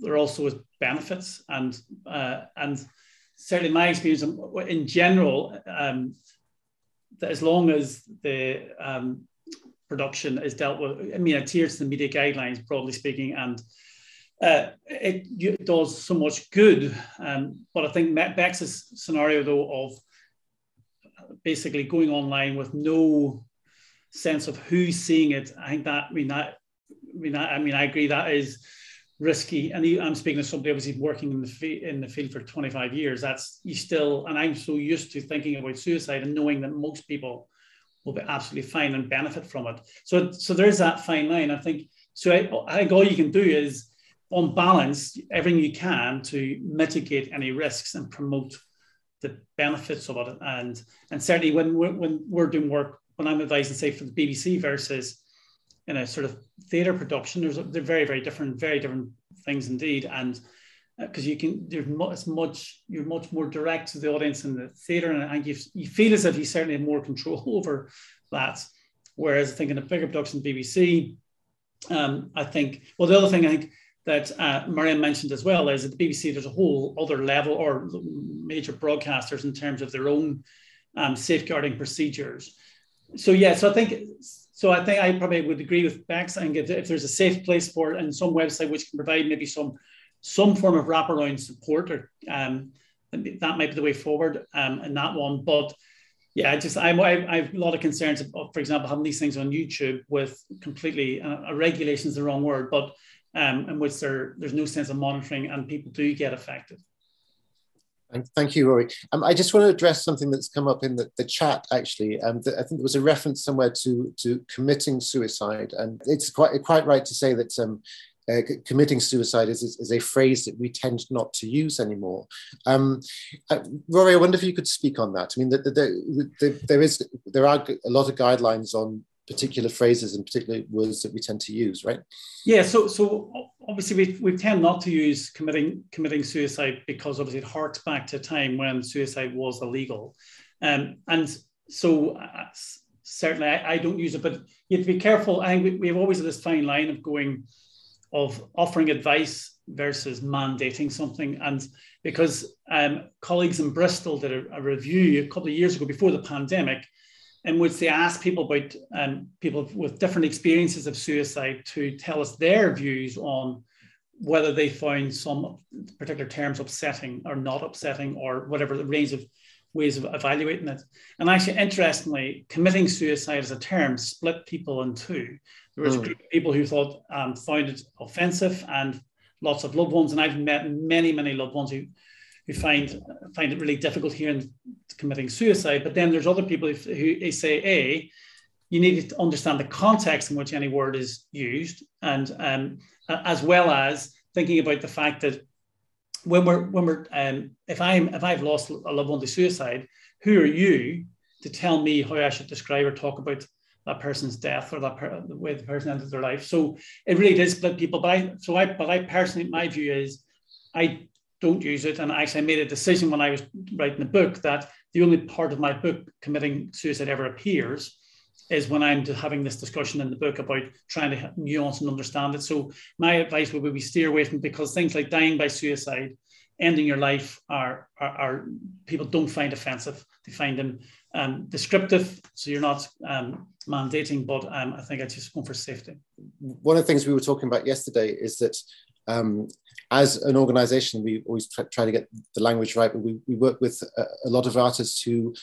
there also is benefits and uh, and certainly my experience in general um, that as long as the um, production is dealt with, I mean, adheres to the media guidelines, broadly speaking, and uh, it, it, does so much good. Um, but I think Bex's scenario, though, of basically going online with no sense of who's seeing it, I think that, I mean, that, I mean, I, I mean, I agree that is risky. And I'm speaking to somebody obviously working in the in the field for 25 years. That's you still, and I'm so used to thinking about suicide and knowing that most people will be absolutely fine and benefit from it. So, so there's that fine line. I think so. I, I think all you can do is, on balance, everything you can to mitigate any risks and promote the benefits of it. And and certainly when we're, when we're doing work, when I'm advising, say for the BBC versus in a sort of theatre production, there's they're very very different, very different things indeed, and because uh, you can there's much, much you're much more direct to the audience in the theatre, and think you you feel as if you certainly have more control [laughs] over that. Whereas I think in a bigger production, BBC, um, I think well the other thing I think that uh, Mariam mentioned as well is that the BBC there's a whole other level or major broadcasters in terms of their own um, safeguarding procedures. So yeah, so I think so I think I probably would agree with Bex. I think if, if there's a safe place for it and some website which can provide maybe some some form of wraparound support, or um, that might be the way forward um, in that one. But yeah, just I, I, have a lot of concerns about, for example, having these things on YouTube with completely uh, regulation is the wrong word, but um, in which there there's no sense of monitoring and people do get affected. Thank you, Rory. Um, I just want to address something that's come up in the, the chat, actually. Um, the, I think there was a reference somewhere to, to committing suicide. And it's quite, quite right to say that um, uh, committing suicide is, is, is, a phrase that we tend not to use anymore. Um, uh, Rory, I wonder if you could speak on that. I mean, the, the, the, there is there are a lot of guidelines on particular phrases and particular words that we tend to use, right? Yeah. So, so obviously we, we tend not to use committing committing suicide because obviously it harks back to a time when suicide was illegal, um, and so uh, certainly I, I, don't use it, but you have to be careful. I think we, we have always this fine line of going, of offering advice versus mandating something. And because um, colleagues in Bristol did a, a, review a couple of years ago before the pandemic, in which they asked people about um, people with different experiences of suicide to tell us their views on whether they found some particular terms upsetting or not upsetting or whatever the range of ways of evaluating it. And actually, interestingly, committing suicide as a term split people in two. There was mm. a group of people who thought um, found it offensive and lots of loved ones, and I've met many, many loved ones who who find find it really difficult here in committing suicide. But then there's other people who, who say, a, you need to understand the context in which any word is used, and um, as well as thinking about the fact that when we're when we're um, if I'm if I've lost a loved one to suicide, who are you to tell me how I should describe or talk about that person's death or that per, the way the person ended their life? So it really does split people. But I so I but I personally my view is I don't use it. And I actually, I made a decision when I was writing the book that the only part of my book committing suicide ever appears is when I'm having this discussion in the book about trying to nuance and understand it. So my advice would be we steer away from because things like dying by suicide, ending your life are, are, are people don't find offensive. They find them um, descriptive. So you're not um, mandating, but um, I think I just going for safety. One of the things we were talking about yesterday is that um, as an organization, we always try, to get the language right, but we, we work with a, a, lot of artists who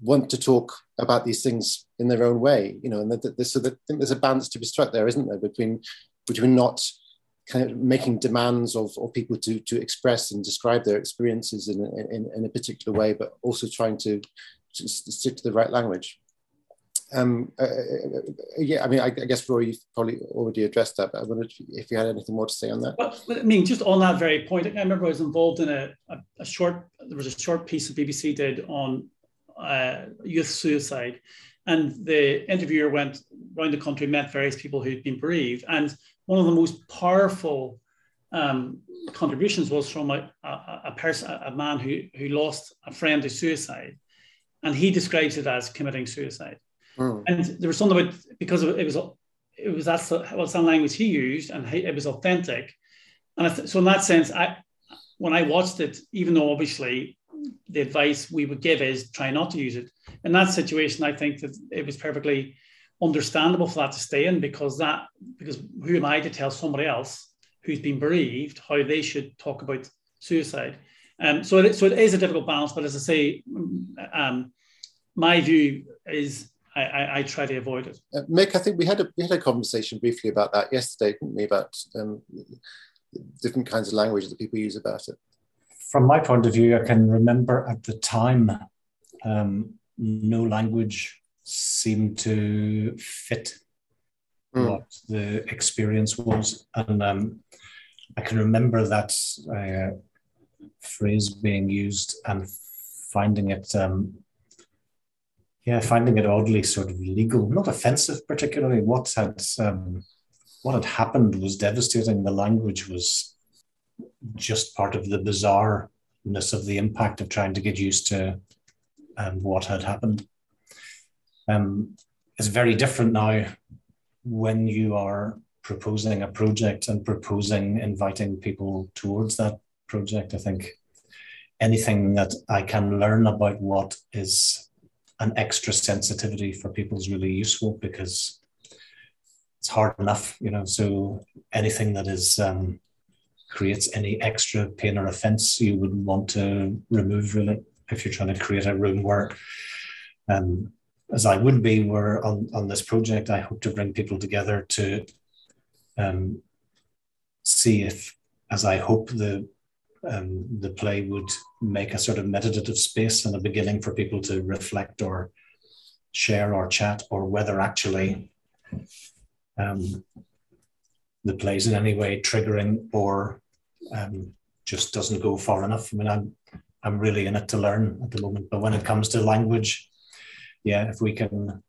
want to talk about these things in their own way, you know, and that, that, so that, I think there's a balance to be struck there, isn't there, between, between not kind of making demands of, of people to, to express and describe their experiences in, in, in a particular way, but also trying to, to stick to the right language. Um, uh, uh, yeah, I mean, I, I, guess Rory probably already addressed that, but I wondered if you had anything more to say on that. Well, I mean, just on that very point, I remember I was involved in a, a, a short, there was a short piece the BBC did on uh, youth suicide. And the interviewer went around the country, met various people who'd been bereaved. And one of the most powerful um, contributions was from a, a, a, person, a man who, who lost a friend to suicide. And he describes it as committing suicide. Mm. And there was something about because it was it was that's well, some language he used, and it was authentic. And so in that sense, I when I watched it, even though obviously the advice we would give is try not to use it. In that situation, I think that it was perfectly understandable for that to stay in because that because who am I to tell somebody else who's been bereaved how they should talk about suicide? Um, so it, so it is a difficult balance, but as I say, um, my view is I, I, I, try to avoid it. Uh, Mick, I think we had a we had a conversation briefly about that yesterday, didn't we? About um, different kinds of language that people use about it. From my point of view, I can remember at the time, um, no language seemed to fit mm. what the experience was, and um, I can remember that uh, phrase being used and finding it um, yeah, finding it oddly sort of legal, not offensive particularly. What had um, what had happened was devastating. The language was just part of the bizarreness of the impact of trying to get used to um, what had happened. Um, it's very different now when you are proposing a project and proposing inviting people towards that project. I think anything that I can learn about what is an extra sensitivity for people is really useful because it's hard enough, you know. So anything that is um, creates any extra pain or offence, you would want to remove really if you're trying to create a room where, um, as I would be, where on on this project, I hope to bring people together to um, see if, as I hope the um, the play would make a sort of meditative space and a beginning for people to reflect or share or chat, or whether actually um, the play is in any way triggering or um, just doesn't go far enough. I mean, I'm I'm really in it to learn at the moment, but when it comes to language, yeah, if we can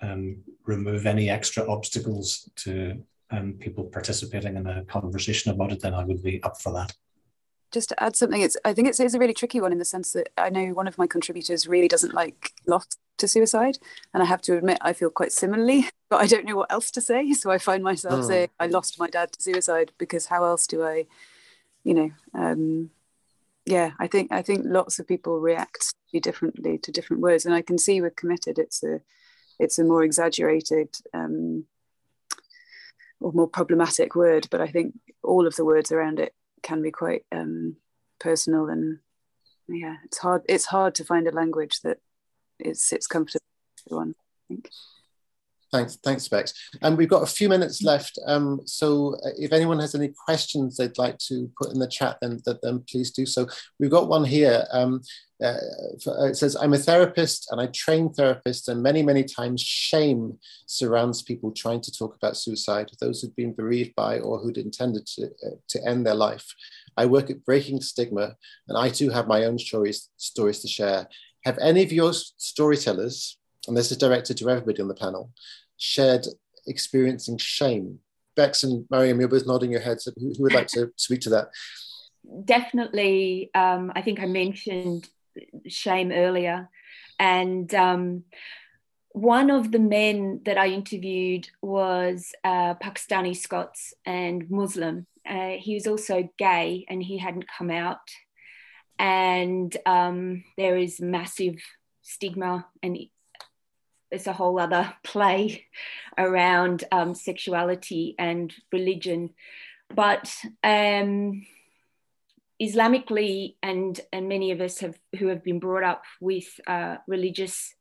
um, remove any extra obstacles to um, people participating in a conversation about it, then I would be up for that just to add something, it's I think it's, it's a really tricky one in the sense that I know one of my contributors really doesn't like loss to suicide, and I have to admit I feel quite similarly, [laughs] but I don't know what else to say. So I find myself oh. saying I lost my dad to suicide because how else do I, you know, um, yeah, I think I think lots of people react differently to different words, and I can see with committed it's a it's a more exaggerated um, or more problematic word, but I think all of the words around it can be quite um, personal and yeah, it's hard. It's hard to find a language that is sits comfortable for everyone. I think. Thanks, thanks, Bex. And we've got a few minutes left. Um, so uh, if anyone has any questions they'd like to put in the chat, then, then please do so. We've got one here. Um, uh, uh, it says, I'm a therapist and I train therapists and many, many times shame surrounds people trying to talk about suicide, those who've been bereaved by or who'd intended to, uh, to end their life. I work at Breaking Stigma and I too have my own stories, stories to share. Have any of your storytellers, and this is directed to everybody on the panel, shared experiencing shame? Bex and Mariam, you're both nodding your heads. Who, who would like to [laughs] speak to that? Definitely. Um, I think I mentioned shame earlier. And um, one of the men that I interviewed was uh, Pakistani Scots and Muslim. Uh, he was also gay and he hadn't come out. And um, there is massive stigma and it's a whole other [laughs] play around um, sexuality and religion. But um, Islamically, and and many of us have who have been brought up with uh, religious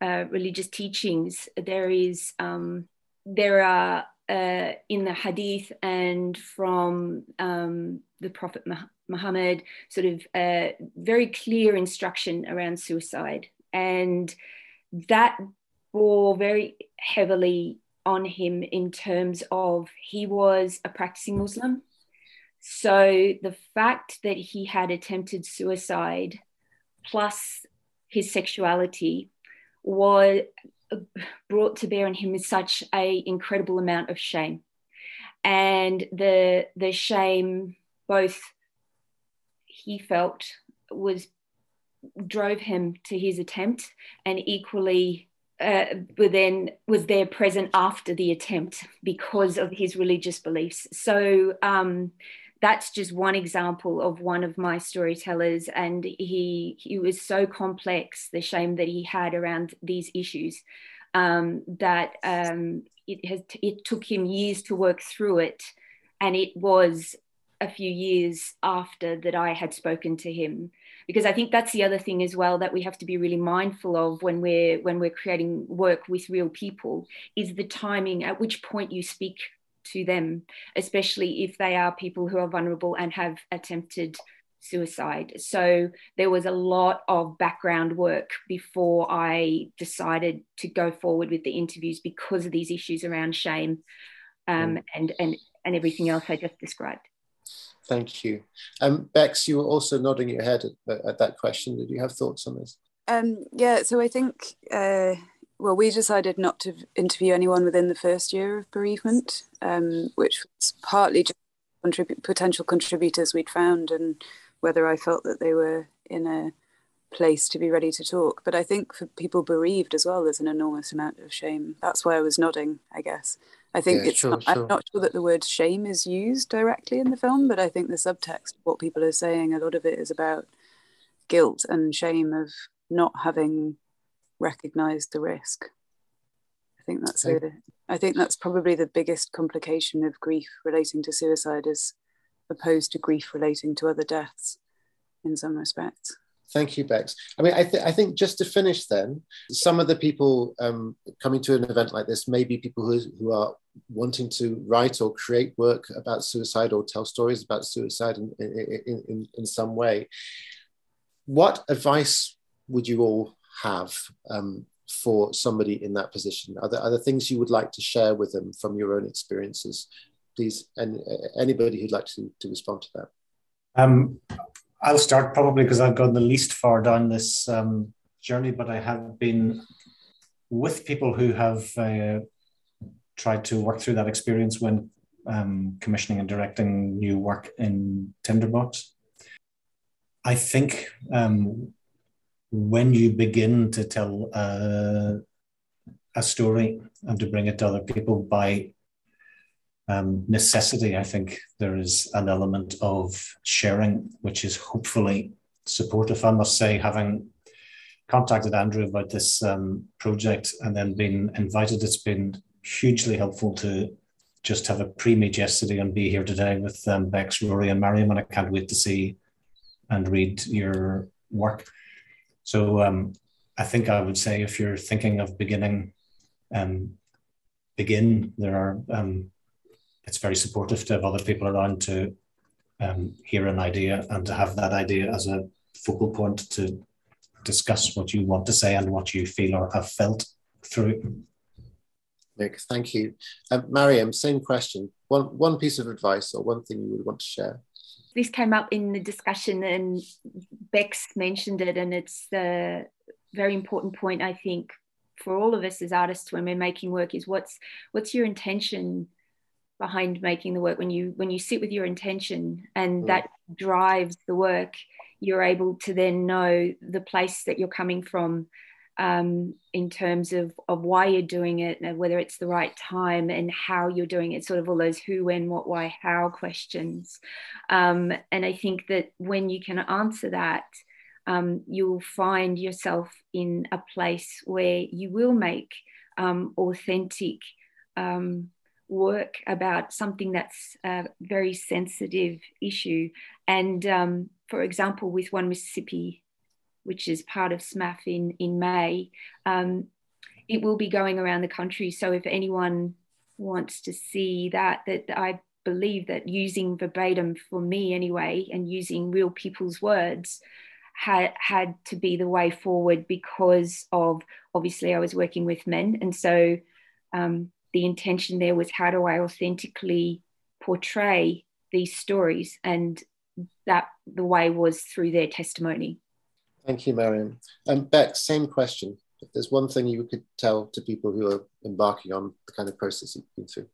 uh, religious teachings, there is um, there are uh, in the Hadith and from um, the Prophet Muhammad sort of uh, very clear instruction around suicide, and that bore very heavily on him in terms of he was a practicing Muslim. So the fact that he had attempted suicide plus his sexuality was brought to bear on him with such a incredible amount of shame. And the the shame both he felt was drove him to his attempt and equally uh, but then was there present after the attempt because of his religious beliefs. So um, that's just one example of one of my storytellers and he he was so complex the shame that he had around these issues um, that um, it has it took him years to work through it and it was a few years after that I had spoken to him because I think that's the other thing as well that we have to be really mindful of when we're when we're creating work with real people is the timing at which point you speak to them, especially if they are people who are vulnerable and have attempted suicide. So there was a lot of background work before I decided to go forward with the interviews because of these issues around shame um, mm. and, and, and everything else I just described. Thank you. Um, Bex, you were also nodding your head at, at that question. Did you have thoughts on this? Um, yeah, so I think uh, well, we decided not to interview anyone within the first year of bereavement, um, which was partly just contrib- potential contributors we'd found and whether I felt that they were in a place to be ready to talk. But I think for people bereaved as well, there's an enormous amount of shame. That's why I was nodding, I guess. I think yeah, it's sure, not, sure. I'm not sure that the word shame is used directly in the film, but I think the subtext, of what people are saying, a lot of it is about guilt and shame of not having recognized the risk. I think that's a, I think that's probably the biggest complication of grief relating to suicide as opposed to grief relating to other deaths in some respects. Thank you, Bex. I mean, I, th- I think just to finish then, some of the people um, coming to an event like this may be people who, who are wanting to write or create work about suicide or tell stories about suicide in, in, in, in some way. What advice would you all have um, for somebody in that position? Are there, are there things you would like to share with them from your own experiences? Please, and anybody who'd like to, to respond to that. Um, I'll start probably because I've gone the least far down this um, journey, but I have been with people who have uh, tried to work through that experience when um, commissioning and directing new work in Tinderbox. I think um, when you begin to tell uh, a story and to bring it to other people by um, necessity, I think there is an element of sharing, which is hopefully supportive. I must say, having contacted Andrew about this um, project and then been invited, it's been hugely helpful to just have a pre-meet yesterday and be here today with um, Bex, Rory, and Mariam, and I can't wait to see and read your work. So um, I think I would say if you're thinking of beginning, um, begin. There are um, it's very supportive to have other people around to um, hear an idea and to have that idea as a focal point to discuss what you want to say and what you feel or have felt through. Nick, thank you. Um, Mariam, same question. One, one piece of advice or one thing you would want to share? This came up in the discussion and Bex mentioned it, and it's the very important point, I think, for all of us as artists when we're making work is what's what's your intention behind making the work when you when you sit with your intention and mm. that drives the work you're able to then know the place that you're coming from um, in terms of, of why you're doing it and whether it's the right time and how you're doing it sort of all those who when what why how questions um, and i think that when you can answer that um, you'll find yourself in a place where you will make um, authentic um, work about something that's a very sensitive issue. And um, for example, with One Mississippi, which is part of SMAF in, in May, um, it will be going around the country. So if anyone wants to see that, that I believe that using verbatim for me anyway, and using real people's words, had had to be the way forward because of obviously I was working with men, and so um, the intention there was how do I authentically portray these stories, and that the way was through their testimony. Thank you, Mariam. And um, Beck, same question. If there's one thing you could tell to people who are embarking on the kind of process you've been through.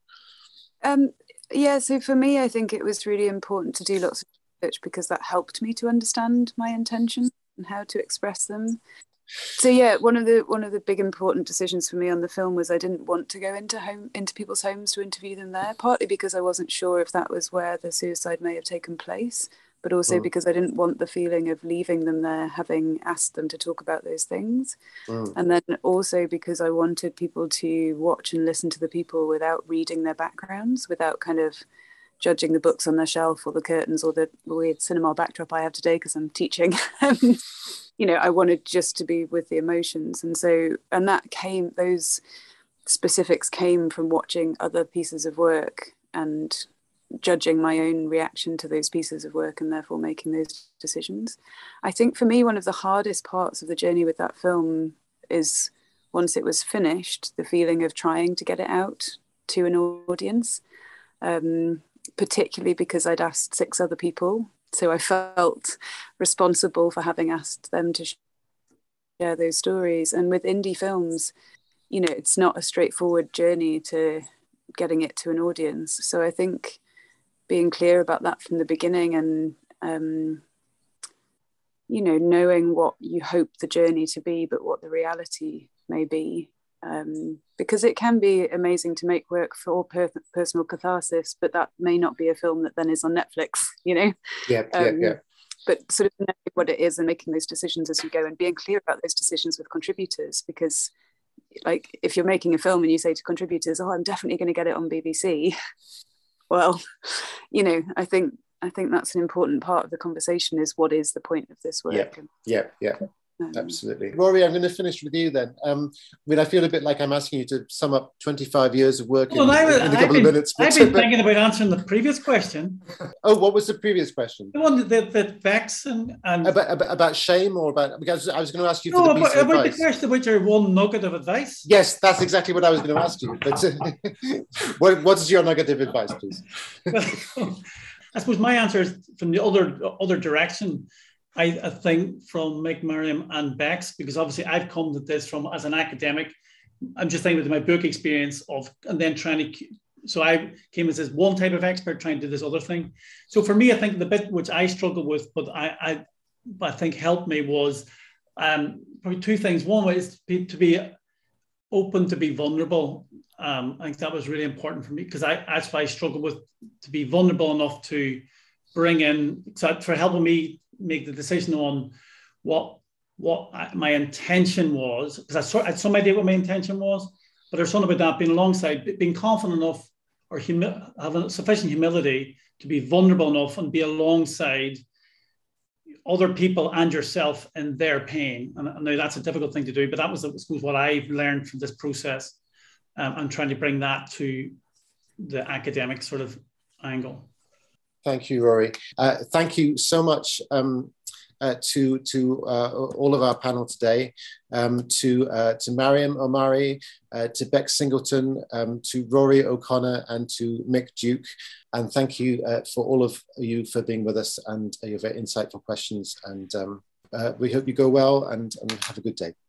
Um, yeah, so for me, I think it was really important to do lots of research because that helped me to understand my intentions and how to express them so yeah one of the one of the big important decisions for me on the film was i didn't want to go into home into people's homes to interview them there partly because i wasn't sure if that was where the suicide may have taken place but also mm. because i didn't want the feeling of leaving them there having asked them to talk about those things mm. and then also because i wanted people to watch and listen to the people without reading their backgrounds without kind of judging the books on their shelf or the curtains or the weird cinema backdrop i have today because i'm teaching. [laughs] You know i wanted just to be with the emotions. And so and that came those specifics came from watching other pieces of work and judging my own reaction to those pieces of work and therefore making those decisions. I think for me one of the hardest parts of the journey with that film is once it was finished the feeling of trying to get it out to an audience. Um, particularly because i'd asked six other people so I felt responsible for having asked them to share those stories. And with indie films, you know, it's not a straightforward journey to getting it to an audience. So I think being clear about that from the beginning and, um, you know, knowing what you hope the journey to be, but what the reality may be um, because it can be amazing to make work for per- personal catharsis, but that may not be a film that then is on Netflix, [laughs] you know? Yeah, um, yeah, yeah. But sort of knowing what it is and making those decisions as you go and being clear about those decisions with contributors, because like if you're making a film and you say to contributors, "Oh, I'm definitely going to get it on BBC," [laughs] well, you know, I think I think that's an important part of the conversation: is what is the point of this work? Yeah, yeah, yeah. Um, Absolutely. Rory, I'm going to finish with you then. Um, I mean, I feel a bit like I'm asking you to sum up 25 years of work well, in, I in, a couple been, of minutes. I've been thinking about answering the previous question. [laughs] oh, what was the previous question? The one that, that Bex and... and about, about, about, shame or about... Because I was going to ask you no, for the about, about the question which are one nugget of advice. Yes, that's exactly what I was going to ask you. But [laughs] what, what is your nugget of advice, please? [laughs] well, I suppose my answer is from the other other direction I, I think from Mick Mariam and Bex, because obviously I've come to this from as an academic. I'm just thinking with my book experience of, and then trying to, so I came as this one type of expert trying to do this other thing. So for me, I think the bit which I struggle with, but I, I I think helped me was um, probably two things. One was to be open to be vulnerable. Um, I think that was really important for me because I that's why I struggled with to be vulnerable enough to bring in so for helping me make the decision on what what my intention was because I, saw, I had some idea what my intention was, but there's something about that being alongside, being confident enough or humi- having sufficient humility to be vulnerable enough and be alongside other people and yourself in their pain. And I know that's a difficult thing to do, but that was, I suppose, what I've learned from this process. Um, I'm trying to bring that to the academic sort of angle. Thank you, Rory. Uh, thank you so much um, uh, to to uh, all of our panel today, um, to uh, to Mariam Omari, uh, to Beck Singleton, um, to Rory O'Connor, and to Mick Duke. And thank you uh, for all of you for being with us and your very insightful questions. And um, we hope you go well and, and have a good day.